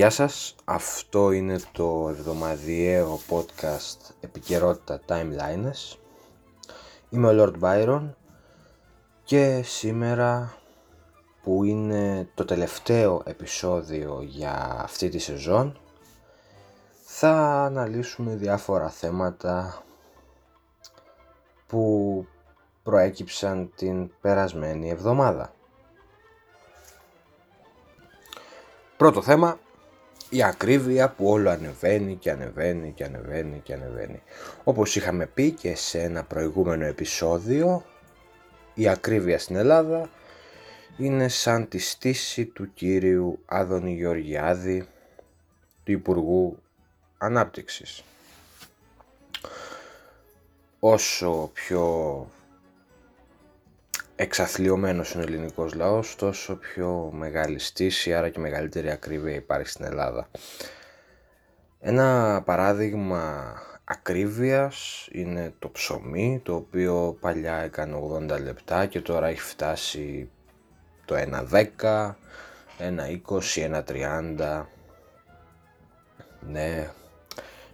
Γεια σας, αυτό είναι το εβδομαδιαίο podcast επικαιρότητα Timelines. Είμαι ο Lord Byron και σήμερα που είναι το τελευταίο επεισόδιο για αυτή τη σεζόν θα αναλύσουμε διάφορα θέματα που προέκυψαν την περασμένη εβδομάδα. Πρώτο θέμα, η ακρίβεια που όλο ανεβαίνει και ανεβαίνει και ανεβαίνει και ανεβαίνει. Όπως είχαμε πει και σε ένα προηγούμενο επεισόδιο, η ακρίβεια στην Ελλάδα είναι σαν τη στήση του κύριου Άδωνη Γεωργιάδη, του Υπουργού Ανάπτυξης. Όσο πιο εξαθλειωμένος είναι ο ελληνικός λαός, τόσο πιο μεγάλη στήση, άρα και μεγαλύτερη ακρίβεια υπάρχει στην Ελλάδα. Ένα παράδειγμα ακρίβειας είναι το ψωμί, το οποίο παλιά έκανε 80 λεπτά και τώρα έχει φτάσει το 1.10, 1.20, 1.30. Ναι,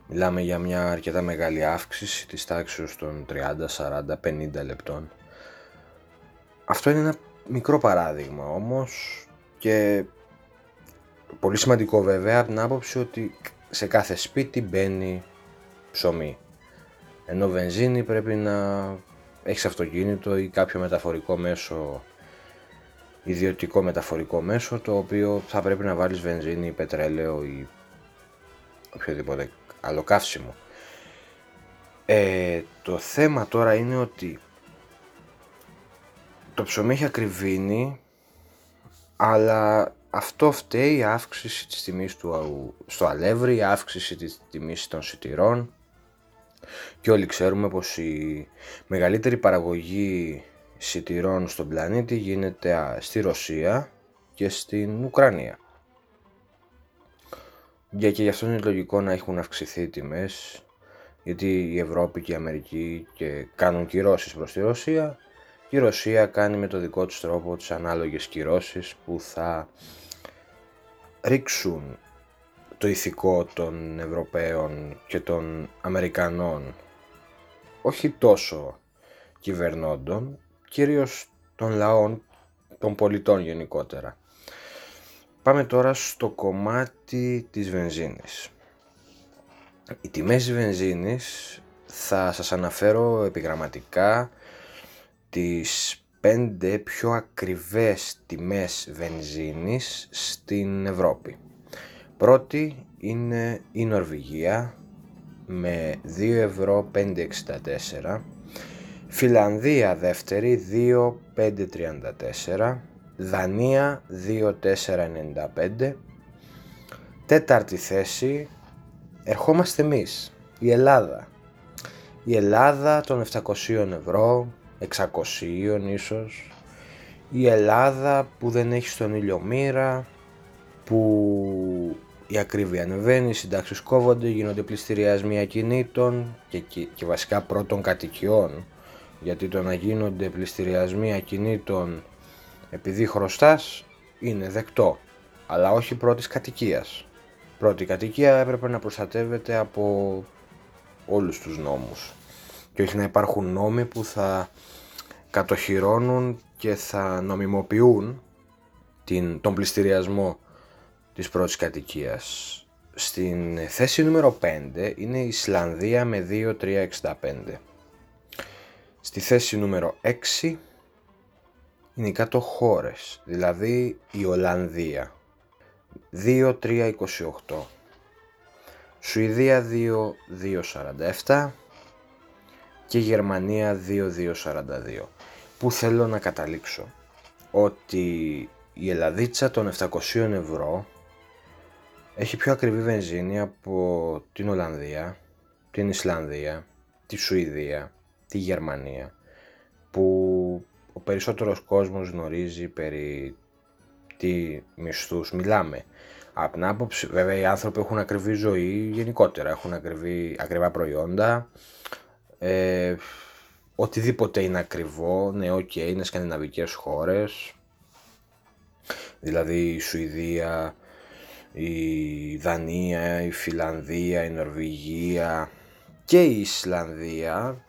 μιλάμε για μια αρκετά μεγάλη αύξηση της τάξης των 30, 40, 50 λεπτών. Αυτό είναι ένα μικρό παράδειγμα όμως και πολύ σημαντικό βέβαια από την άποψη ότι σε κάθε σπίτι μπαίνει ψωμί. Ενώ βενζίνη πρέπει να έχεις αυτοκίνητο ή κάποιο μεταφορικό μέσο, ιδιωτικό μεταφορικό μέσο, το οποίο θα πρέπει να βάλεις βενζίνη ή πετρέλαιο ή οποιοδήποτε άλλο καύσιμο. Ε, το θέμα τώρα είναι ότι το ψωμί έχει ακριβήνει, αλλά αυτό φταίει η αύξηση της τιμής του στο αλεύρι, η αύξηση της τιμής των σιτηρών και όλοι ξέρουμε πως η μεγαλύτερη παραγωγή σιτηρών στον πλανήτη γίνεται στη Ρωσία και στην Ουκρανία. Για και γι' αυτό είναι λογικό να έχουν αυξηθεί οι τιμές γιατί η Ευρώπη και η Αμερική και κάνουν κυρώσεις προς τη Ρωσία η Ρωσία κάνει με το δικό της τρόπο τις ανάλογες κυρώσεις που θα ρίξουν το ηθικό των Ευρωπαίων και των Αμερικανών όχι τόσο κυβερνώντων, κυρίως των λαών, των πολιτών γενικότερα. Πάμε τώρα στο κομμάτι της βενζίνης. Οι τιμές της βενζίνης θα σας αναφέρω επιγραμματικά τις 5 πιο ακριβές τιμές βενζίνης στην Ευρώπη. Πρώτη είναι η Νορβηγία με 2 ευρώ 564, Φιλανδία δεύτερη 2,534, Δανία 2,495, τέταρτη θέση ερχόμαστε εμείς, η Ελλάδα. Η Ελλάδα των 700 ευρώ 600 ίσως. Η Ελλάδα που δεν έχει στον ήλιο μοίρα που η ακρίβεια ανεβαίνει, οι συντάξεις κόβονται, γίνονται πληστηριασμοί ακινήτων και, και, βασικά πρώτων κατοικιών. Γιατί το να γίνονται πληστηριασμοί ακινήτων επειδή χρωστάς είναι δεκτό αλλά όχι πρώτης κατοικίας. Πρώτη κατοικία έπρεπε να προστατεύεται από όλους τους νόμους και όχι να υπάρχουν νόμοι που θα κατοχυρώνουν και θα νομιμοποιούν την, τον πληστηριασμό της πρώτης κατοικίας. Στην θέση νούμερο 5 είναι η Ισλανδία με 2.365. Στη θέση νούμερο 6 είναι οι κάτω χώρες, δηλαδή η Ολλανδία 2.328. Σουηδία 2.247 και Γερμανία 2242. Πού θέλω να καταλήξω. Ότι η Ελλαδίτσα των 700 ευρώ έχει πιο ακριβή βενζίνη από την Ολλανδία, την Ισλανδία, τη Σουηδία, τη Γερμανία που ο περισσότερος κόσμος γνωρίζει περί τι μισθούς μιλάμε. Από την άποψη, βέβαια οι άνθρωποι έχουν ακριβή ζωή γενικότερα, έχουν ακριβή, ακριβά προϊόντα, ε, οτιδήποτε είναι ακριβό, ναι, οκ, okay, είναι σκανδιναβικές χώρες, δηλαδή η Σουηδία, η Δανία, η Φιλανδία, η Νορβηγία και η Ισλανδία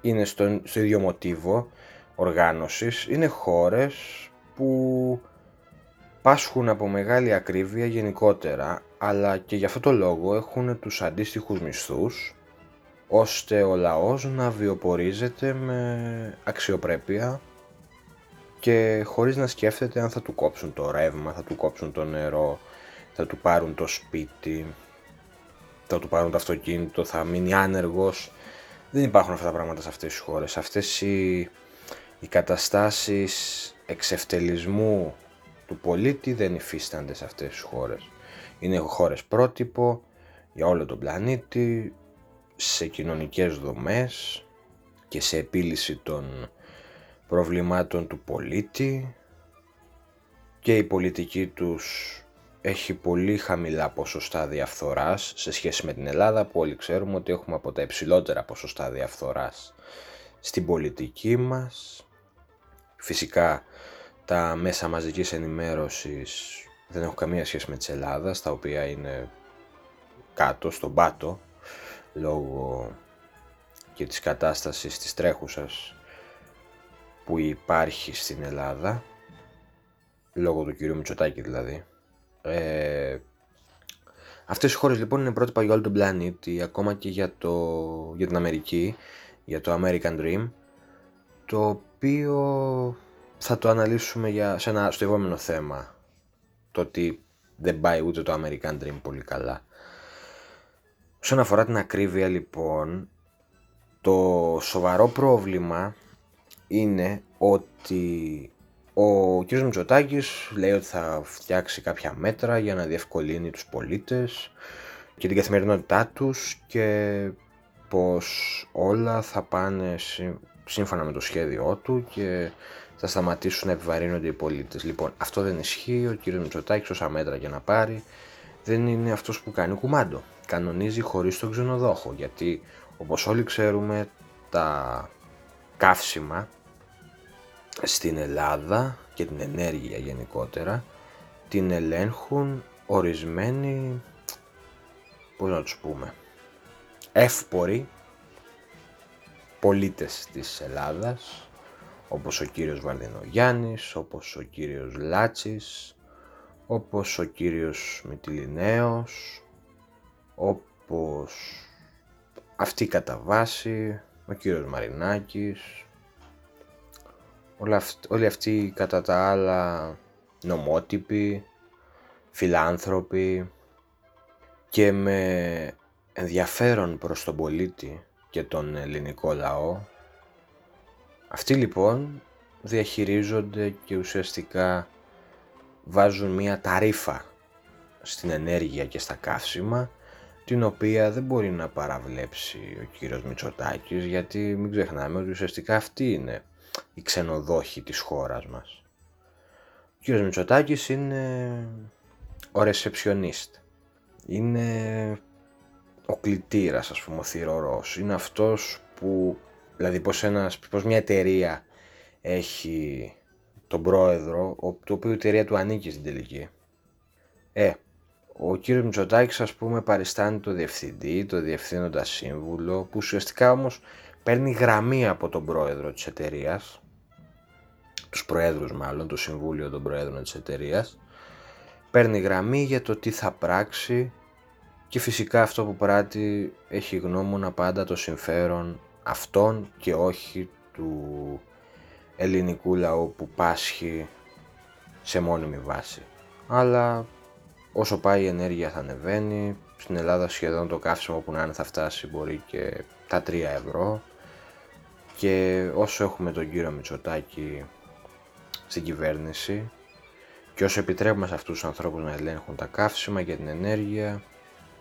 είναι στο, στο ίδιο μοτίβο οργάνωσης. Είναι χώρες που πάσχουν από μεγάλη ακρίβεια γενικότερα, αλλά και για αυτό το λόγο έχουν τους αντίστοιχους μισθούς, ώστε ο λαός να βιοπορίζεται με αξιοπρέπεια και χωρίς να σκέφτεται αν θα του κόψουν το ρεύμα, θα του κόψουν το νερό, θα του πάρουν το σπίτι, θα του πάρουν το αυτοκίνητο, θα μείνει άνεργος. Δεν υπάρχουν αυτά τα πράγματα σε αυτές τις χώρες. Αυτές οι, οι καταστάσεις εξευτελισμού του πολίτη δεν υφίστανται σε αυτές τις χώρες. Είναι χώρες πρότυπο για όλο τον πλανήτη, σε κοινωνικές δομές και σε επίλυση των προβλημάτων του πολίτη και η πολιτική τους έχει πολύ χαμηλά ποσοστά διαφθοράς σε σχέση με την Ελλάδα που όλοι ξέρουμε ότι έχουμε από τα υψηλότερα ποσοστά διαφθοράς στην πολιτική μας. Φυσικά τα μέσα μαζικής ενημέρωσης δεν έχουν καμία σχέση με της Ελλάδας, τα οποία είναι κάτω, στον πάτο, λόγω και της κατάστασης της τρέχουσας που υπάρχει στην Ελλάδα, λόγω του κυρίου Μητσοτάκη δηλαδή. Ε, αυτές οι χώρες λοιπόν είναι πρότυπα για όλο τον πλανήτη, ακόμα και για, το, για την Αμερική, για το American Dream, το οποίο θα το αναλύσουμε για, σε ένα, στο επόμενο θέμα. Το ότι δεν πάει ούτε το American Dream πολύ καλά. Όσον αφορά την ακρίβεια λοιπόν, το σοβαρό πρόβλημα είναι ότι ο κ. Μητσοτάκης λέει ότι θα φτιάξει κάποια μέτρα για να διευκολύνει τους πολίτες και την καθημερινότητά τους και πως όλα θα πάνε σύμφωνα με το σχέδιό του και θα σταματήσουν να επιβαρύνονται οι πολίτες. Λοιπόν, αυτό δεν ισχύει, ο κ. Μητσοτάκης όσα μέτρα για να πάρει δεν είναι αυτός που κάνει κουμάντο. Κανονίζει χωρίς τον ξενοδόχο, γιατί όπως όλοι ξέρουμε τα καύσιμα στην Ελλάδα και την ενέργεια γενικότερα την ελέγχουν ορισμένοι, πώς να τους πούμε, εύποροι πολίτες της Ελλάδας όπως ο κύριος Βαρδινογιάννης, όπως ο κύριος Λάτσης, όπως ο κύριος Μητυλινέος, όπως αυτή κατά βάση, ο κύριος Μαρινάκης, όλοι αυτοί κατά τα άλλα νομότυποι, φιλάνθρωποι και με ενδιαφέρον προς τον πολίτη και τον ελληνικό λαό. Αυτοί λοιπόν διαχειρίζονται και ουσιαστικά βάζουν μία ταρίφα στην ενέργεια και στα καύσιμα την οποία δεν μπορεί να παραβλέψει ο κύριος Μητσοτάκης γιατί μην ξεχνάμε ότι ουσιαστικά αυτή είναι οι ξενοδόχοι της χώρας μας. Ο κύριος Μητσοτάκης είναι ο ρεσεψιονίστ. Είναι ο κλητήρας, ας πούμε, ο θηρορός. Είναι αυτός που, δηλαδή πως, ένας, πως μια εταιρεία έχει τον πρόεδρο, το οποίο η εταιρεία του ανήκει στην τελική. Ε, ο κύριος Μητσοτάκης ας πούμε παριστάνει το διευθυντή, το διευθύνοντα σύμβουλο, που ουσιαστικά όμως παίρνει γραμμή από τον πρόεδρο της εταιρείας, τους προέδρους μάλλον, το συμβούλιο των προέδρων της εταιρείας, παίρνει γραμμή για το τι θα πράξει και φυσικά αυτό που πράττει έχει γνώμονα πάντα το συμφέρον αυτών και όχι του ελληνικού λαού που πάσχει σε μόνιμη βάση. Αλλά όσο πάει η ενέργεια θα ανεβαίνει, στην Ελλάδα σχεδόν το καύσιμο που να είναι θα φτάσει μπορεί και τα 3 ευρώ. Και όσο έχουμε τον κύριο Μητσοτάκη στην κυβέρνηση και όσο επιτρέπουμε σε αυτούς τους ανθρώπους να ελέγχουν τα καύσιμα και την ενέργεια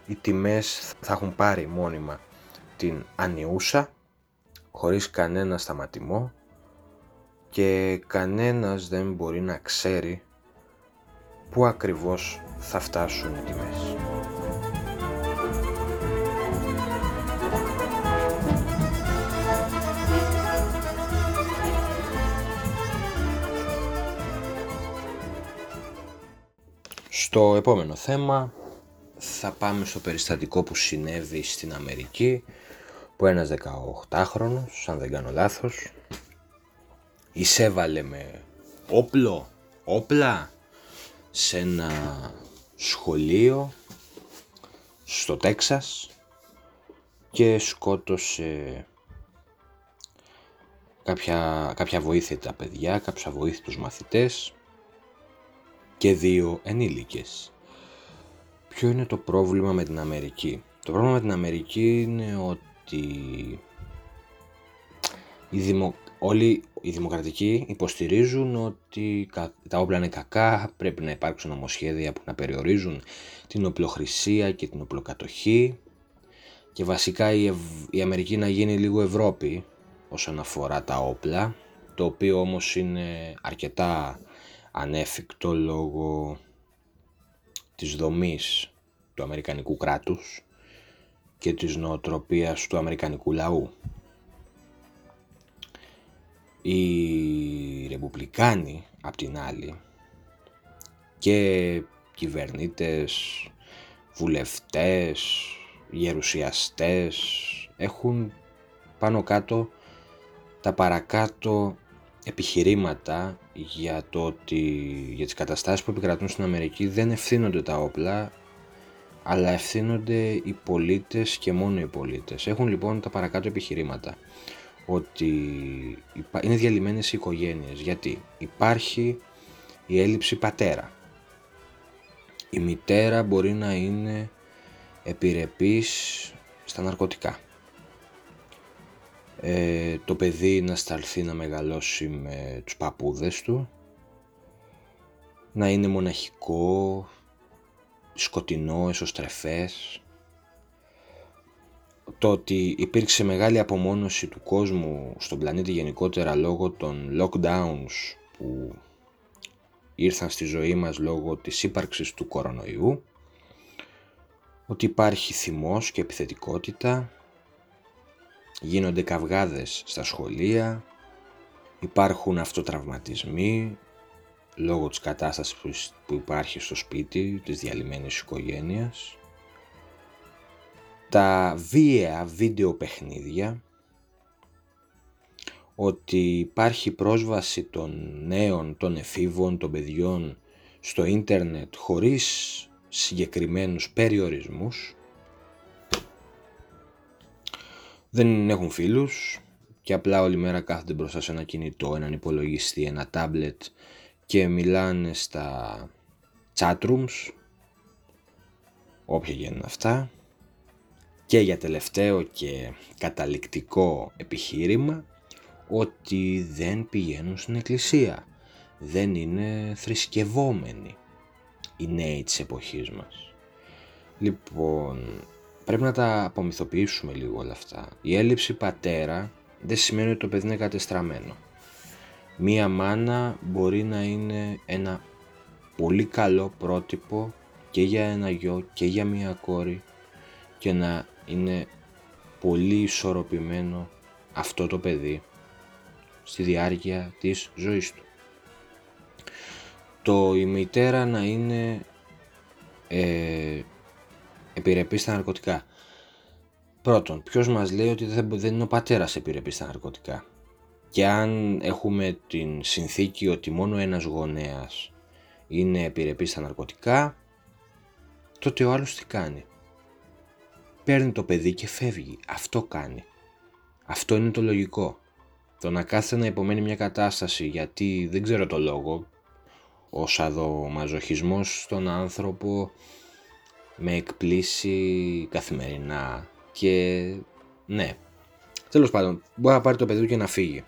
οι τιμές θα έχουν πάρει μόνιμα την ανιούσα χωρίς κανένα σταματημό και κανένας δεν μπορεί να ξέρει πού ακριβώς θα φτάσουν οι τιμές; Στο επόμενο θέμα θα πάμε στο περιστατικό που συνέβη στην Αμερική που ένας 18χρονος, αν δεν κάνω λάθος, εισέβαλε με όπλο, όπλα σε ένα σχολείο στο Τέξας και σκότωσε κάποια, κάποια βοήθεια παιδιά, κάποιους αβοήθητους μαθητές και δύο ενήλικες. Ποιο είναι το πρόβλημα με την Αμερική; Το πρόβλημα με την Αμερική είναι ότι οι δημο... όλοι οι δημοκρατικοί υποστηρίζουν ότι τα όπλα είναι κακά, πρέπει να υπάρξουν νομοσχέδια που να περιορίζουν την οπλοχρησία και την οπλοκατοχή και βασικά η, η Αμερική να γίνει λίγο Ευρώπη όσον αφορά τα όπλα, το οποίο όμως είναι αρκετά ανέφικτο λόγω της δομής του Αμερικανικού κράτους και της νοοτροπίας του Αμερικανικού λαού. Οι Ρεπουμπλικάνοι, απ' την άλλη, και κυβερνήτες, βουλευτές, γερουσιαστές έχουν πάνω κάτω τα παρακάτω επιχειρήματα για το ότι για τις καταστάσεις που επικρατούν στην Αμερική δεν ευθύνονται τα όπλα αλλά ευθύνονται οι πολίτες και μόνο οι πολίτες. Έχουν λοιπόν τα παρακάτω επιχειρήματα ότι είναι διαλυμένες οι οικογένειες γιατί υπάρχει η έλλειψη πατέρα. Η μητέρα μπορεί να είναι επιρρεπής στα ναρκωτικά ε, το παιδί να σταλθεί να μεγαλώσει με τους παππούδες του, να είναι μοναχικό, σκοτεινό, εσωστρεφές, το ότι υπήρξε μεγάλη απομόνωση του κόσμου στον πλανήτη γενικότερα λόγω των lockdowns που ήρθαν στη ζωή μας λόγω της ύπαρξης του κορονοϊού, ότι υπάρχει θυμός και επιθετικότητα, γίνονται καυγάδες στα σχολεία, υπάρχουν αυτοτραυματισμοί λόγω της κατάστασης που υπάρχει στο σπίτι της διαλυμένης οικογένειας, τα βίαια βίντεο παιχνίδια, ότι υπάρχει πρόσβαση των νέων, των εφήβων, των παιδιών στο ίντερνετ χωρίς συγκεκριμένους περιορισμούς δεν έχουν φίλους και απλά όλη μέρα κάθονται μπροστά σε ένα κινητό, έναν υπολογιστή, ένα τάμπλετ και μιλάνε στα chat rooms, όποια γίνουν αυτά. Και για τελευταίο και καταληκτικό επιχείρημα ότι δεν πηγαίνουν στην εκκλησία. Δεν είναι θρησκευόμενοι οι νέοι της εποχής μας. Λοιπόν, Πρέπει να τα απομυθοποιήσουμε λίγο όλα αυτά. Η έλλειψη πατέρα δεν σημαίνει ότι το παιδί είναι κατεστραμμένο. Μία μάνα μπορεί να είναι ένα πολύ καλό πρότυπο και για ένα γιο και για μία κόρη και να είναι πολύ ισορροπημένο αυτό το παιδί στη διάρκεια της ζωής του. Το η μητέρα να είναι ε, επιρρεπεί στα ναρκωτικά. Πρώτον, ποιος μας λέει ότι δεν είναι ο πατέρας επιρρεπής στα ναρκωτικά; Και αν έχουμε την συνθήκη ότι μόνο ένας γονέας είναι επιρρεπής στα ναρκωτικά, τότε ο άλλος τι κάνει; Παίρνει το παιδί και φεύγει. Αυτό κάνει. Αυτό είναι το λογικό. Το να κάθεται να υπομένει μια κατάσταση γιατί δεν ξέρω το λόγο, ο σαδομαζοχισμός στον άνθρωπο με εκπλήσει καθημερινά και ναι. Τέλος πάντων, μπορεί να πάρει το παιδί του και να φύγει.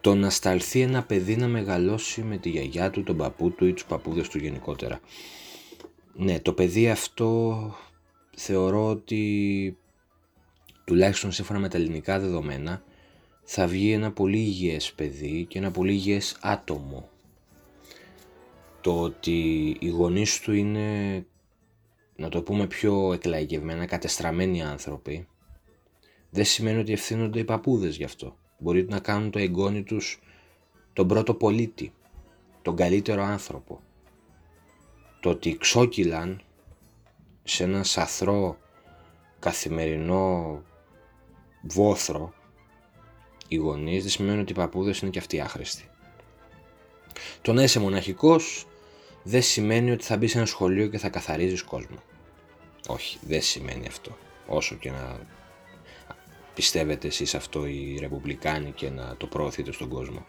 Το να σταλθεί ένα παιδί να μεγαλώσει με τη γιαγιά του, τον παππού του ή τους παππούδες του γενικότερα. Ναι, το παιδί αυτό θεωρώ ότι τουλάχιστον σύμφωνα με τα ελληνικά δεδομένα θα βγει ένα πολύ υγιές παιδί και ένα πολύ υγιές άτομο. Το ότι οι γονείς του είναι να το πούμε πιο εκλαϊκευμένα, κατεστραμμένοι άνθρωποι, δεν σημαίνει ότι ευθύνονται οι παππούδες γι' αυτό. Μπορεί να κάνουν το εγγόνι τους τον πρώτο πολίτη, τον καλύτερο άνθρωπο. το ότι ξόκυλαν σε ένα σαθρό καθημερινό βόθρο οι γονείς δεν σημαίνει ότι οι παππούδες είναι και αυτοί άχρηστοι. Το να είσαι μοναχικός δεν σημαίνει ότι θα μπεις σε ένα σχολείο και θα καθαρίζεις κόσμο. Όχι, δεν σημαίνει αυτό. Όσο και να πιστεύετε εσείς αυτό οι Ρεπουμπλικάνοι και να το προωθείτε στον κόσμο.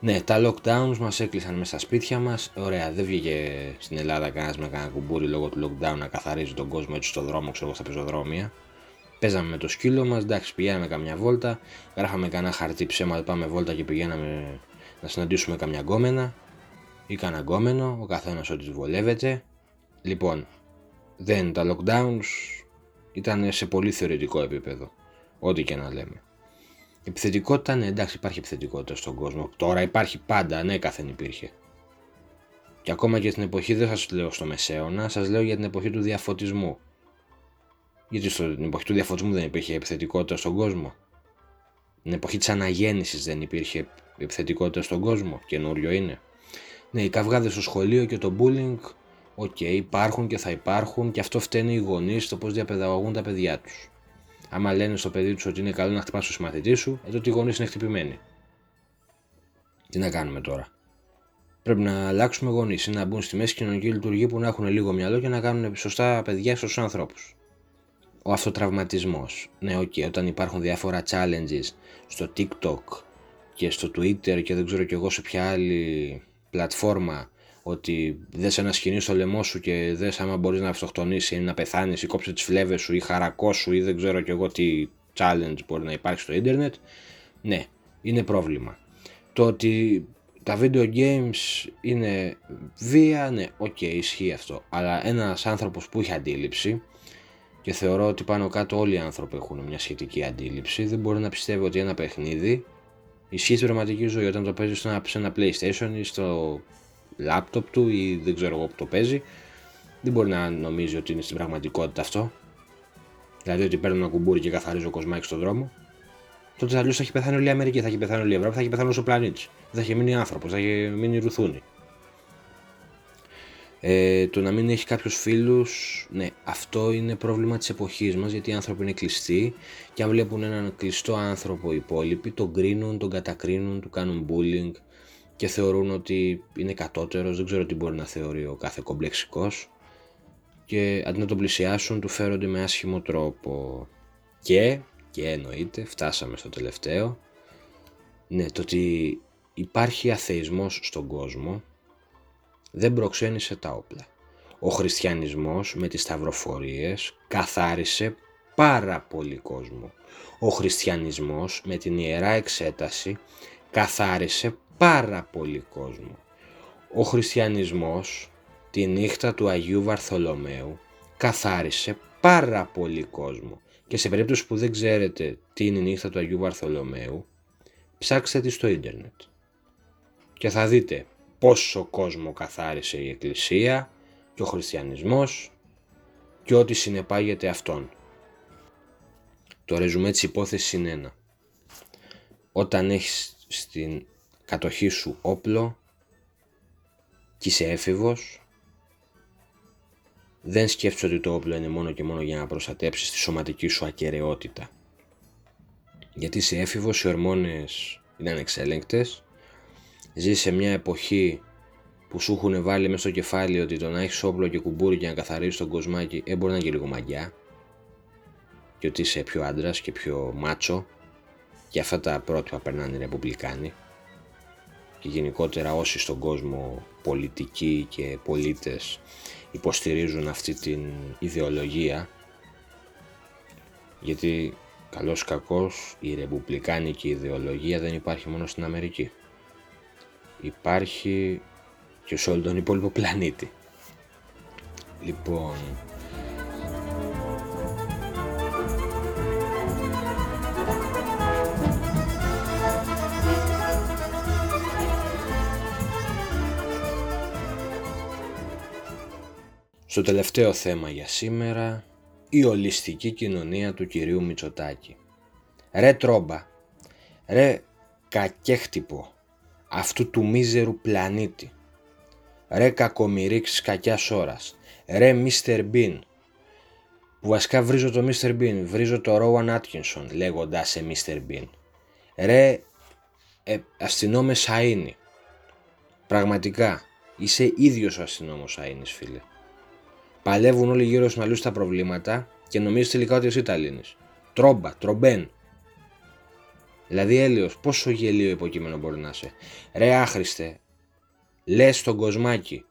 Ναι, τα lockdowns μας έκλεισαν μέσα στα σπίτια μας. Ωραία, δεν βγήκε στην Ελλάδα κανένας με κανένα κουμπούρι λόγω του lockdown να καθαρίζει τον κόσμο έτσι στο δρόμο, ξέρω στα πεζοδρόμια. Παίζαμε με το σκύλο μας, εντάξει, πηγαίναμε καμιά βόλτα, γράφαμε κανένα χαρτί ψέμα, πάμε βόλτα και πηγαίναμε να συναντήσουμε καμιά γκόμενα ή κανένα γκόμενο, ο καθένας ό,τι του βολεύεται. Λοιπόν, δεν τα lockdowns ήταν σε πολύ θεωρητικό επίπεδο, ό,τι και να λέμε. Επιθετικότητα, ναι, εντάξει, υπάρχει επιθετικότητα στον κόσμο. Τώρα υπάρχει πάντα, ναι, πάντα υπήρχε. Και ακόμα και στην εποχή, δεν σας λέω στο μεσαίωνα, σας λέω για την εποχή του διαφωτισμού. Γιατί στην εποχή του διαφωτισμού δεν υπήρχε επιθετικότητα στον κόσμο. Στην εποχή της αναγέννησης δεν υπήρχε επιθετικότητα στον κόσμο. Καινούριο είναι. Ναι, οι καυγάδες στο σχολείο και το bullying, οκ, okay, υπάρχουν και θα υπάρχουν και αυτό φταίνε οι γονείς στο πώς διαπαιδαγωγούν τα παιδιά τους. Άμα λένε στο παιδί τους ότι είναι καλό να χτυπάς το συμμαθητή σου, ε, τότε οι γονείς είναι χτυπημένοι. Τι να κάνουμε τώρα; Πρέπει να αλλάξουμε γονείς ή να μπουν στη μέση κοινωνικοί λειτουργοί που να έχουν λίγο μυαλό και να κάνουν σωστά παιδιά σωστούς ανθρώπους. Ο αυτοτραυματισμός. Ναι, OK, okay, όταν υπάρχουν διάφορα challenges στο TikTok και στο Twitter και δεν ξέρω κι εγώ σε ποια άλλη πλατφόρμα ότι δέσε ένα σκοινί στο λαιμό σου και δες άμα μπορείς να αυτοκτονήσεις ή να πεθάνεις ή κόψε τις φλέβες σου ή χαρακώσου ή δεν ξέρω κι εγώ τι challenge μπορεί να υπάρχει στο ίντερνετ ναι, είναι πρόβλημα. Το ότι τα video games είναι βία, ναι, OK, okay, ισχύει αυτό. Αλλά ένας άνθρωπος που έχει αντίληψη και θεωρώ ότι πάνω κάτω όλοι οι άνθρωποι έχουν μια σχετική αντίληψη δεν μπορεί να πιστεύει ότι ένα παιχνίδι ισχύει στην πραγματική ζωή. Όταν το παίζεις σε ένα PlayStation ή στο λάπτοπ του ή δεν ξέρω εγώ που το παίζεις, δεν μπορεί να νομίζει ότι είναι στην πραγματικότητα αυτό. Δηλαδή ότι παίρνω ένα κουμπούρι και καθαρίζω κοσμάκι στον δρόμο. Τότε αλλιώς θα έχει πεθάνει όλη η Αμερική, θα έχει πεθάνει όλη η Ευρώπη, θα έχει πεθάνει όλος ο πλανήτης. Δεν θα έχει μείνει άνθρωπος, θα έχει μείνει ρουθούνη. Ε, το να μην έχει κάποιους φίλους, ναι, αυτό είναι πρόβλημα της εποχής μας γιατί οι άνθρωποι είναι κλειστοί και αν βλέπουν έναν κλειστό άνθρωπο οι υπόλοιποι, τον κρίνουν, τον κατακρίνουν, του κάνουν bullying και θεωρούν ότι είναι κατώτερος, δεν ξέρω τι μπορεί να θεωρεί ο κάθε κομπλεξικός και αντί να τον πλησιάσουν του φέρονται με άσχημο τρόπο. Και, και εννοείται, φτάσαμε στο τελευταίο, ναι, το ότι υπάρχει αθεισμός στον κόσμο δεν προξένησε τα όπλα. Ο χριστιανισμός με τις σταυροφορίες καθάρισε πάρα πολύ κόσμο. Ο χριστιανισμός με την Ιερά Εξέταση καθάρισε πάρα πολύ κόσμο. Ο χριστιανισμός τη νύχτα του Αγίου Βαρθολομαίου καθάρισε πάρα πολύ κόσμο και σε περίπτωση που δεν ξέρετε τι είναι η νύχτα του Αγίου Βαρθολομαίου ψάξτε τη στο ίντερνετ και θα δείτε πόσο κόσμο καθάρισε η Εκκλησία και ο χριστιανισμός και ό,τι συνεπάγεται αυτόν. Το ρεζουμέ της υπόθεσης είναι ένα. Όταν έχεις στην κατοχή σου όπλο και είσαι έφηβος. Δεν σκέφτεσαι ότι το όπλο είναι μόνο και μόνο για να προστατέψεις τη σωματική σου ακαιρεότητα. Γιατί είσαι έφηβος, οι ορμόνες είναι ανεξέλεγκτες, ζεις σε μια εποχή που σου έχουν βάλει μέσα στο κεφάλι ότι το να έχεις όπλο και κουμπούρι και να καθαρίσει τον κοσμάκι ε, μπορεί να είναι και λίγο μαγιά. Και ότι είσαι πιο άντρας και πιο μάτσο. Και αυτά τα πρότυπα περνάνε οι Ρεπουμπλικάνοι και γενικότερα όσοι στον κόσμο πολιτικοί και πολίτες υποστηρίζουν αυτή την ιδεολογία γιατί καλός κακός η ρεπουμπλικάνικη ιδεολογία δεν υπάρχει μόνο στην Αμερική. Υπάρχει και σε όλο τον υπόλοιπο πλανήτη. Λοιπόν Στο τελευταίο θέμα για σήμερα, η ολιστική κοινωνία του κυρίου Μητσοτάκη. Ρε τρόμπα, ρε κακέχτυπο αυτού του μίζερου πλανήτη. Ρε κακομυρίξης κακιάς ώρας. Ρε Mr. Bean. Που βασικά βρίζω το Mr. Bean, βρίζω το Rowan Atkinson λέγοντας σε Mr. Bean. Ρε ε, αστυνόμες Σαΐνη. Πραγματικά, είσαι ίδιος ο αστυνόμος Σαΐνης φίλε. Παλεύουν όλοι γύρω σου να λύσουν τα προβλήματα και νομίζεις τελικά ότι εσύ τα λύνεις. Τρόμπα, τρομπέν. Δηλαδή έλεος, πόσο γελίο υποκείμενο μπορεί να είσαι. Ρε άχρηστε, λες στον κοσμάκι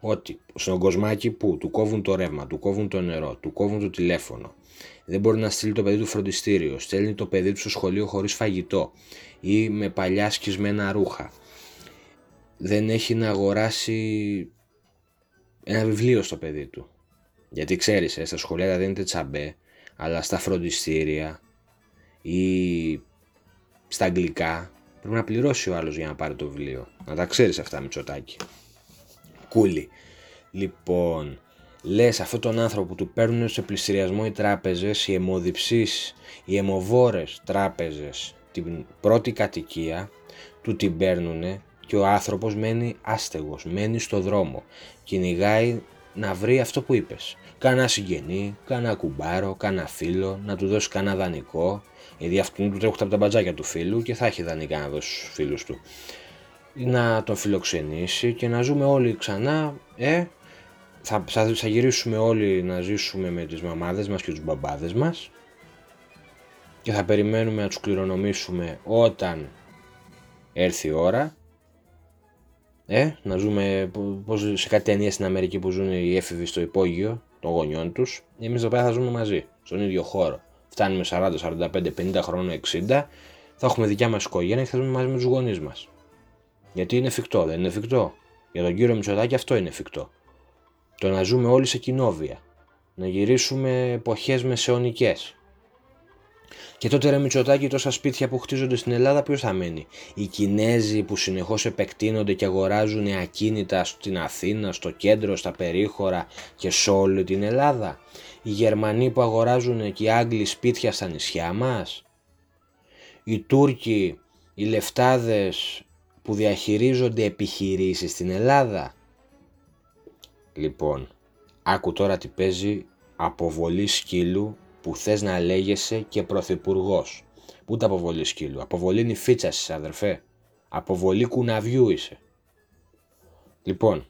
ότι στον κοσμάκι που του κόβουν το ρεύμα, του κόβουν το νερό, του κόβουν το τηλέφωνο, δεν μπορεί να στείλει το παιδί του φροντιστήριο, στέλνει το παιδί του στο σχολείο χωρίς φαγητό ή με παλιά σκισμένα ρούχα. Δεν έχει να αγοράσει ένα βιβλίο στο παιδί του. Γιατί ξέρεις, ε, στα σχολεία δεν δίνεται τσαμπέ, αλλά στα φροντιστήρια ή στα αγγλικά πρέπει να πληρώσει ο άλλος για να πάρει το βιβλίο. Να τα ξέρεις αυτά Μητσοτάκη. Κούλι. Λοιπόν, λες αυτόν τον άνθρωπο που του παίρνουν σε πληστηριασμό οι τράπεζες, οι αιμοδιψείς, οι αιμοβόρες τράπεζες, την πρώτη κατοικία, του την παίρνουν και ο άνθρωπος μένει άστεγος, μένει στο δρόμο, κυνηγάει να βρει αυτό που είπες. Κάνα συγγενή, κάνα κουμπάρο, κάνα φίλο, να του δώσει κάνα δανεικό, γιατί αυτού του τρέχουν από τα μπατζάκια του φίλου και θα έχει δανεικά να δώσει στους φίλους του. Να τον φιλοξενήσει και να ζούμε όλοι ξανά, ε, θα, θα, θα γυρίσουμε όλοι να ζήσουμε με τις μαμάδες μας και τους μπαμπάδες μας. Και θα περιμένουμε να τους κληρονομήσουμε όταν έρθει η ώρα ε, να ζούμε πώς σε κάτι ταινία στην Αμερική που ζουν οι έφηβοι στο υπόγειο των γονιών τους εμείς εδώ πέρα θα ζούμε μαζί, στον ίδιο χώρο. Φτάνουμε 40, 45, 50 χρόνια, 60 θα έχουμε δικιά μας οικογένεια και θα ζούμε μαζί με τους γονείς μας. Γιατί είναι εφικτό, δεν είναι εφικτό; Για τον κύριο Μητσοτάκη αυτό είναι εφικτό. Το να ζούμε όλοι σε κοινόβια να γυρίσουμε εποχές μεσαιωνικές και τότε ρε Μητσοτάκη τόσα σπίτια που χτίζονται στην Ελλάδα ποιος θα μένει. Οι Κινέζοι που συνεχώς επεκτείνονται και αγοράζουν ακίνητα στην Αθήνα, στο κέντρο, στα περίχωρα και σε όλη την Ελλάδα; Οι Γερμανοί που αγοράζουν και οι Άγγλοι σπίτια στα νησιά μας; Οι Τούρκοι, οι λεφτάδες που διαχειρίζονται επιχειρήσεις στην Ελλάδα; Λοιπόν, άκου τώρα τι παίζει αποβολή σκύλου που θες να λέγεσαι και πρωθυπουργός. Ούτε αποβολή σκύλου. Αποβολή νυφίτσα είσαι αδερφέ. Αποβολή κουναβιού είσαι. Λοιπόν,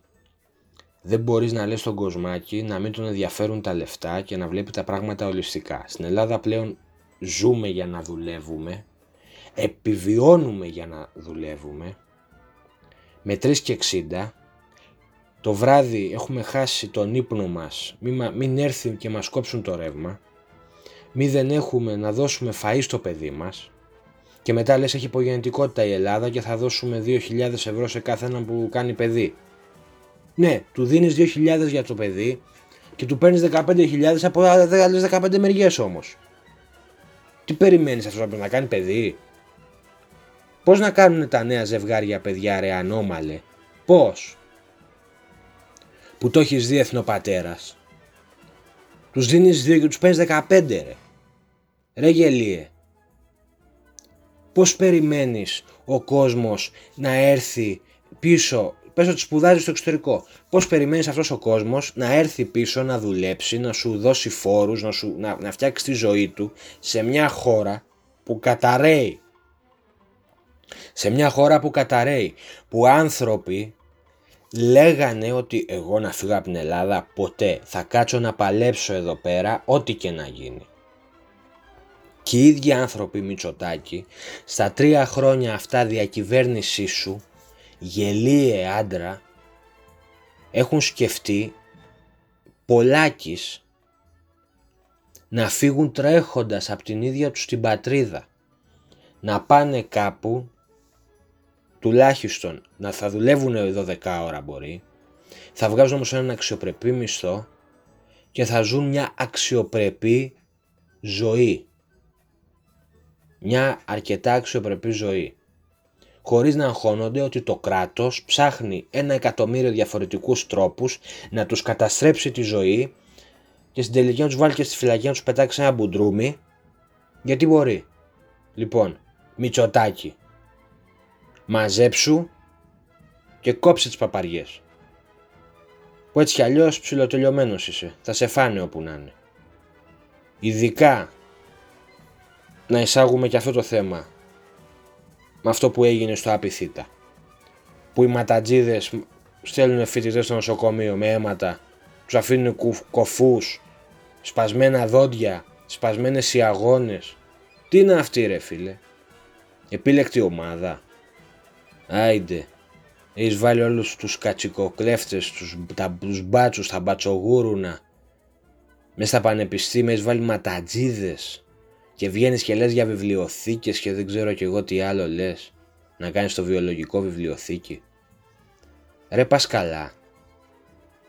δεν μπορείς να λες στον κοσμάκι να μην τον ενδιαφέρουν τα λεφτά και να βλέπει τα πράγματα ολιστικά. Στην Ελλάδα πλέον ζούμε για να δουλεύουμε, επιβιώνουμε για να δουλεύουμε, με 3 και 60, το βράδυ έχουμε χάσει τον ύπνο μας, μην, μην έρθει και μας κόψουν το ρεύμα, μη δεν έχουμε να δώσουμε φαΐ στο παιδί μας και μετά λες έχει υπογεννητικότητα η Ελλάδα και θα δώσουμε 2.000 ευρώ σε κάθε έναν που κάνει παιδί. Ναι, του δίνεις 2.000 για το παιδί και του παίρνεις 15.000 από άλλες 15 μεριές όμως. Τι περιμένεις αυτός να κάνει παιδί; Πώς να κάνουν τα νέα ζευγάρια παιδιά ρε ανώμαλε; Πώς; Που το έχεις δει εθνοπατέρας. Τους δίνεις 2 και τους παίρνεις 15 ρε. Ρε γελίε. Πώς περιμένεις ο κόσμος να έρθει πίσω, πες ότι σπουδάζει στο εξωτερικό, πώς περιμένεις αυτός ο κόσμος να έρθει πίσω να δουλέψει, να σου δώσει φόρους, να, σου, να, να φτιάξει τη ζωή του σε μια χώρα που καταραίει. Σε μια χώρα που καταραίει, που άνθρωποι λέγανε ότι εγώ να φύγω από την Ελλάδα ποτέ, θα κάτσω να παλέψω εδώ πέρα ό,τι και να γίνει και οι ίδιοι άνθρωποι Μητσοτάκη στα τρία χρόνια αυτά διακυβέρνησής σου γελίε άντρα έχουν σκεφτεί πολλάκις να φύγουν τρέχοντας από την ίδια τους την πατρίδα. Να πάνε κάπου τουλάχιστον να θα δουλεύουν 12 ώρα μπορεί θα βγάζουν όμως έναν αξιοπρεπή μισθό και θα ζουν μια αξιοπρεπή ζωή μια αρκετά αξιοπρεπή ζωή. Χωρίς να αγχώνονται ότι το κράτος ψάχνει ένα εκατομμύριο διαφορετικούς τρόπους να τους καταστρέψει τη ζωή και στην τελική να τους βάλει και στη φυλακή να τους πετάξει ένα μπουντρούμι γιατί μπορεί. Λοιπόν, Μητσοτάκι, μαζέψου και κόψε τις παπαριές. που έτσι κι αλλιώς ψιλοτελειωμένος είσαι. Θα σε φάνε όπου να είναι. Ειδικά να εισάγουμε και αυτό το θέμα με αυτό που έγινε στο Απιθύτα που οι ματατζίδες στέλνουν φοιτητές στο νοσοκομείο με αίματα, τους αφήνουν κοφούς, σπασμένα δόντια, σπασμένες αγώνες. Τι είναι αυτή ρε φίλε, επίλεκτη ομάδα. Άιντε, έχεις βάλει όλους τους κατσικοκλέφτες, τους, τα, τους μπάτσους, τα μπατσογούρουνα, μέσα στα πανεπιστήμια έχεις βάλει ματατζίδες και βγαίνεις και λες για βιβλιοθήκες και δεν ξέρω κι εγώ τι άλλο λες να κάνεις το βιολογικό βιβλιοθήκη. Ρε πας καλά.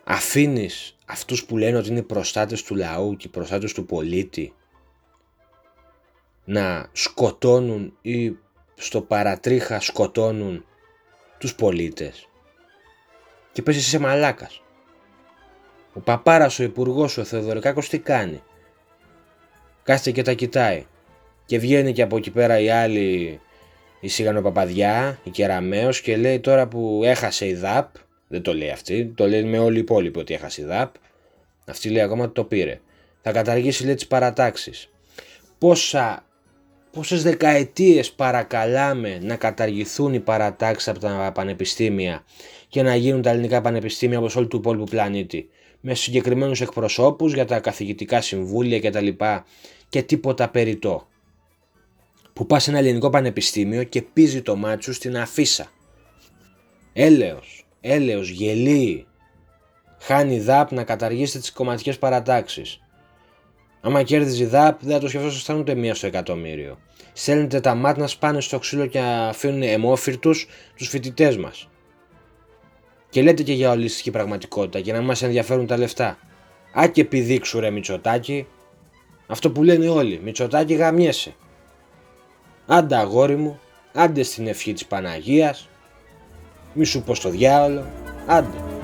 Αφήνεις αυτούς που λένε ότι είναι οι προστάτες του λαού και οι προστάτες του πολίτη να σκοτώνουν ή στο παρατρίχα σκοτώνουν τους πολίτες. Και πες εσύ είσαι μαλάκας. Ο παπάρας, ο υπουργός, ο Θεοδωρικάκος τι κάνει; Κάθεται και τα κοιτάει. Και βγαίνει και από εκεί πέρα η άλλη η Σιγανοπαπαδιά, η Κεραμέως και λέει τώρα που έχασε η ΔΑΠ, δεν το λέει αυτή, το λέει με όλοι οι υπόλοιποι ότι έχασε η ΔΑΠ, αυτή λέει ακόμα ότι το πήρε. Θα καταργήσει λέει τις παρατάξεις. Πόσα, πόσες δεκαετίες παρακαλάμε να καταργηθούν οι παρατάξεις από τα πανεπιστήμια και να γίνουν τα ελληνικά πανεπιστήμια όπως όλου του υπόλοιπου πλανήτη με συγκεκριμένους εκπροσώπους για τα καθηγητικά συμβούλια κτλ. Και, και τίποτα περιττό που πας σε ένα ελληνικό πανεπιστήμιο και πίζει το μάτσο στην αφίσα. Έλεος, έλεος, γελί. Χάνει ΔΑΠ να καταργήσετε τις κομματικές παρατάξεις. Άμα κέρδιζε ΔΑΠ δεν θα το σκεφτόσασταν ούτε μία στο εκατομμύριο. Στέλνετε τα μάτια να σπάνε στο ξύλο και να αφήνουν αιμόφυρτους τους φοιτητές μας. Και λέτε και για ολιστική πραγματικότητα και να μας ενδιαφέρουν τα λεφτά. Α και πηδήξου ρε Μητσοτάκη. Αυτό που λένε όλοι. Μητσοτάκη γαμιέσαι. Άντε αγόρι μου, άντε στην ευχή της Παναγίας, μη σου πω στο διάολο, άντε.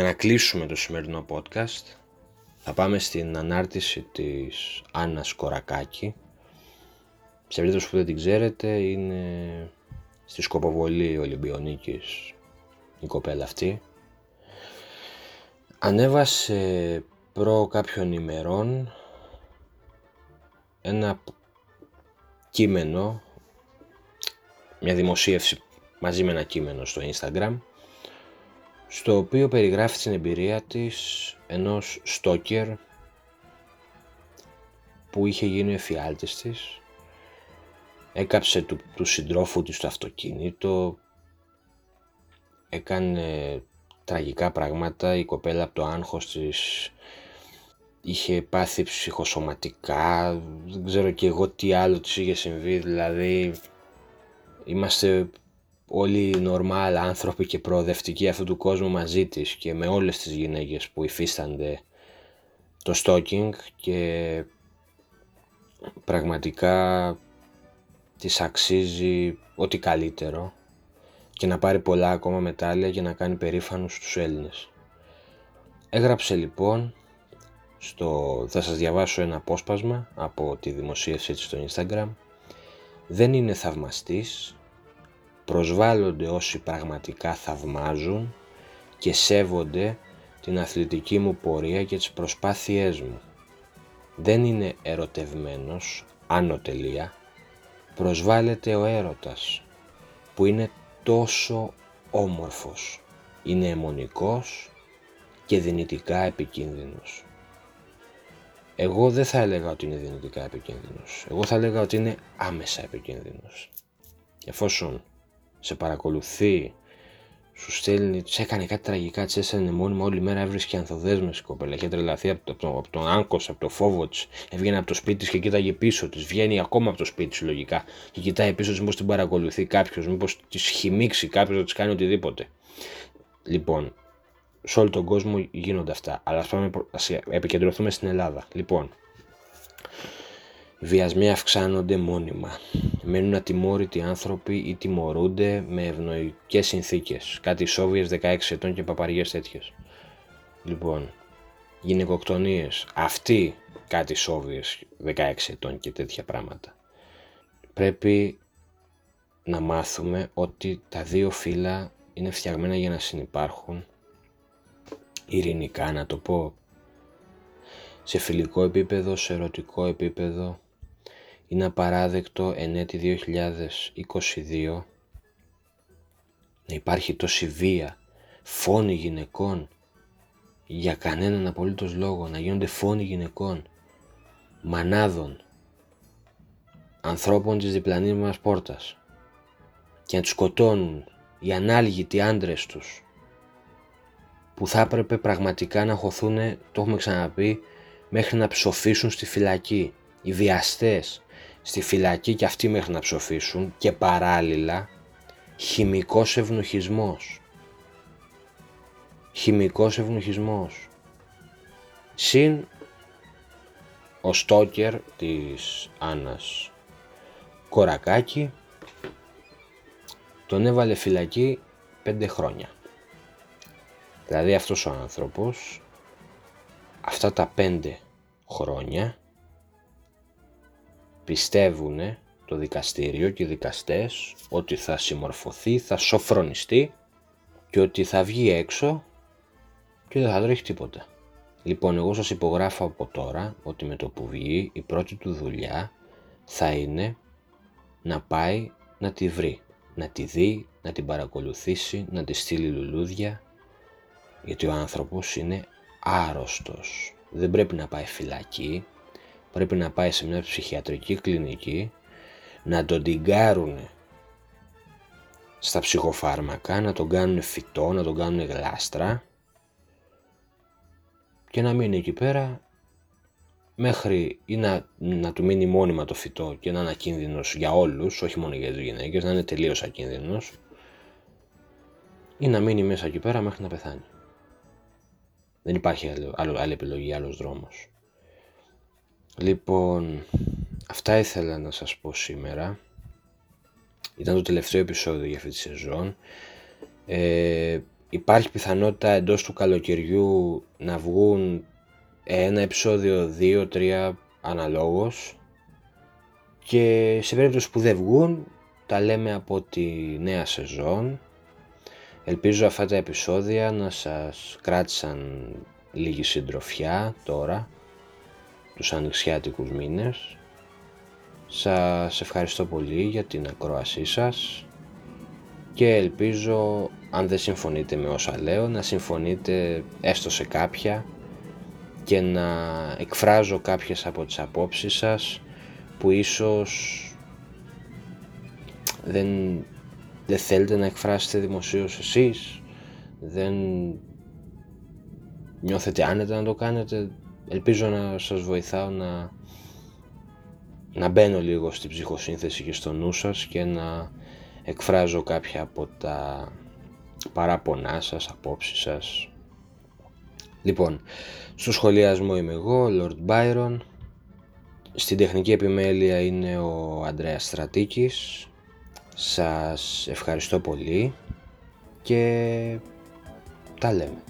Για να κλείσουμε το σημερινό podcast θα πάμε στην ανάρτηση της Άννας Κορακάκη. Σε περίπτωση που δεν την ξέρετε είναι στη σκοποβολή Ολυμπιονίκης η κοπέλα αυτή ανέβασε προ κάποιων ημερών ένα κείμενο μια δημοσίευση μαζί με ένα κείμενο στο Instagram στο οποίο περιγράφει την εμπειρία της ενός στόκερ που είχε γίνει ο εφιάλτης της. Έκαψε του, του συντρόφου της το αυτοκίνητο, έκανε τραγικά πράγματα, η κοπέλα από το άγχος της είχε πάθει ψυχοσωματικά, δεν ξέρω και εγώ τι άλλο της είχε συμβεί, δηλαδή είμαστε όλοι νορμάλ άνθρωποι και προοδευτικοί αυτού του κόσμου μαζί της και με όλες τις γυναίκες που υφίστανται το stalking και πραγματικά της αξίζει ό,τι καλύτερο και να πάρει πολλά ακόμα μετάλλια για να κάνει περήφανους τους Έλληνες. Έγραψε λοιπόν, στο, θα σας διαβάσω ένα απόσπασμα από τη δημοσίευσή της στο Instagram «Δεν είναι θαυμαστής, προσβάλλονται όσοι πραγματικά θαυμάζουν και σέβονται την αθλητική μου πορεία και τις προσπάθειές μου. Δεν είναι ερωτευμένος, άνω τελεία, προσβάλλεται ο έρωτας που είναι τόσο όμορφος, είναι αιμονικός και δυνητικά επικίνδυνος. Εγώ δεν θα έλεγα ότι είναι δυνητικά επικίνδυνος, εγώ θα έλεγα ότι είναι άμεσα επικίνδυνος. Εφόσον σε παρακολουθεί σου στέλνει, τη έκανε κάτι τραγικά, τη έστελνε μόνιμα όλη μέρα έβρισκε ανθοδέσμες η κοπέλα. Είχε τρελαθεί από, το, από τον άγκο, από το φόβο της. Έβγαινε από το σπίτι της και κοίταγε πίσω της. Βγαίνει ακόμα από το σπίτι της λογικά και κοιτάει πίσω της, μήπως την παρακολουθεί κάποιος, μήπως της χυμίξει κάποιος να της κάνει οτιδήποτε. Λοιπόν, σε όλο τον κόσμο γίνονται αυτά. Αλλά ας επικεντρωθούμε στην Ελλάδα. Λοιπόν, Βιασμοί αυξάνονται μόνιμα. Μένουν ατιμόρυτοι άνθρωποι ή τιμωρούνται με ευνοϊκές συνθήκες. Κάτι Σόβιες 16 ετών και παπαριές τέτοιες. Λοιπόν, γυναικοκτονίες, αυτοί κάτι σόβιες 16 ετών και τέτοια πράγματα. Πρέπει να μάθουμε ότι τα δύο φύλλα είναι φτιαγμένα για να συνεπάρχουν ειρηνικά να το πω σε φιλικό επίπεδο, σε ερωτικό επίπεδο είναι απαράδεκτο εν έτη 2022 να υπάρχει τόση βία, φόνοι γυναικών για κανέναν απολύτως λόγο, να γίνονται φόνοι γυναικών, μανάδων, ανθρώπων της διπλανής μας πόρτας και να τους σκοτώνουν οι ανάλγητοι άντρες τους που θα έπρεπε πραγματικά να χωθούν, το έχουμε ξαναπεί, μέχρι να ψοφήσουν στη φυλακή. Οι βιαστές στη φυλακή και αυτοί μέχρι να ψοφήσουν και παράλληλα χημικός ευνουχισμός. Χημικός ευνουχισμός. Συν ο στόκερ της Άννας Κορακάκη τον έβαλε φυλακή πέντε χρόνια. Δηλαδή αυτός ο άνθρωπος αυτά τα πέντε χρόνια πιστεύουν το δικαστήριο και οι δικαστές ότι θα συμμορφωθεί, θα σοφρονιστεί και ότι θα βγει έξω και δεν θα τρέχει τίποτα. Λοιπόν, εγώ σας υπογράφω από τώρα ότι με το που βγει η πρώτη του δουλειά θα είναι να πάει να τη βρει, να τη δει, να την παρακολουθήσει, να τη στείλει λουλούδια, γιατί ο άνθρωπος είναι άρρωστος. Δεν πρέπει να πάει φυλακή, πρέπει να πάει σε μια ψυχιατρική κλινική, να τον τυγκάρουν στα ψυχοφάρμακα, να τον κάνουν φυτό, να τον κάνουν γλάστρα και να μείνει εκεί πέρα μέχρι ή να, να του μείνει μόνιμα το φυτό και να είναι ακίνδυνος για όλους, όχι μόνο για τις γυναίκες, να είναι τελείως ακίνδυνος ή να μείνει μέσα εκεί πέρα μέχρι να πεθάνει. Δεν υπάρχει άλλο, άλλη επιλογή, άλλος δρόμος. Λοιπόν, αυτά ήθελα να σας πω σήμερα. Ήταν το τελευταίο επεισόδιο για αυτή τη σεζόν. Ε, υπάρχει πιθανότητα εντός του καλοκαιριού να βγουν ένα επεισόδιο 2-3 αναλόγως και σε περίπτωση που δεν βγουν τα λέμε από τη νέα σεζόν Ελπίζω αυτά τα επεισόδια να σας κράτησαν λίγη συντροφιά τώρα, τους ανοιξιάτικους μήνες. Σας ευχαριστώ πολύ για την ακρόασή σας και ελπίζω αν δεν συμφωνείτε με όσα λέω να συμφωνείτε έστω σε κάποια και να εκφράζω κάποιες από τις απόψεις σας που ίσως δεν δεν θέλετε να εκφράσετε δημοσίως εσείς, δεν νιώθετε άνετα να το κάνετε, ελπίζω να σας βοηθάω να, να μπαίνω λίγο στην ψυχοσύνθεση και στο νου σας και να εκφράζω κάποια από τα παράπονά σας, απόψεις σας. Λοιπόν, στο σχολιασμό είμαι εγώ, Lord Byron. Στην τεχνική επιμέλεια είναι ο Ανδρέας Στρατίκης σας ευχαριστώ πολύ και τα λέμε.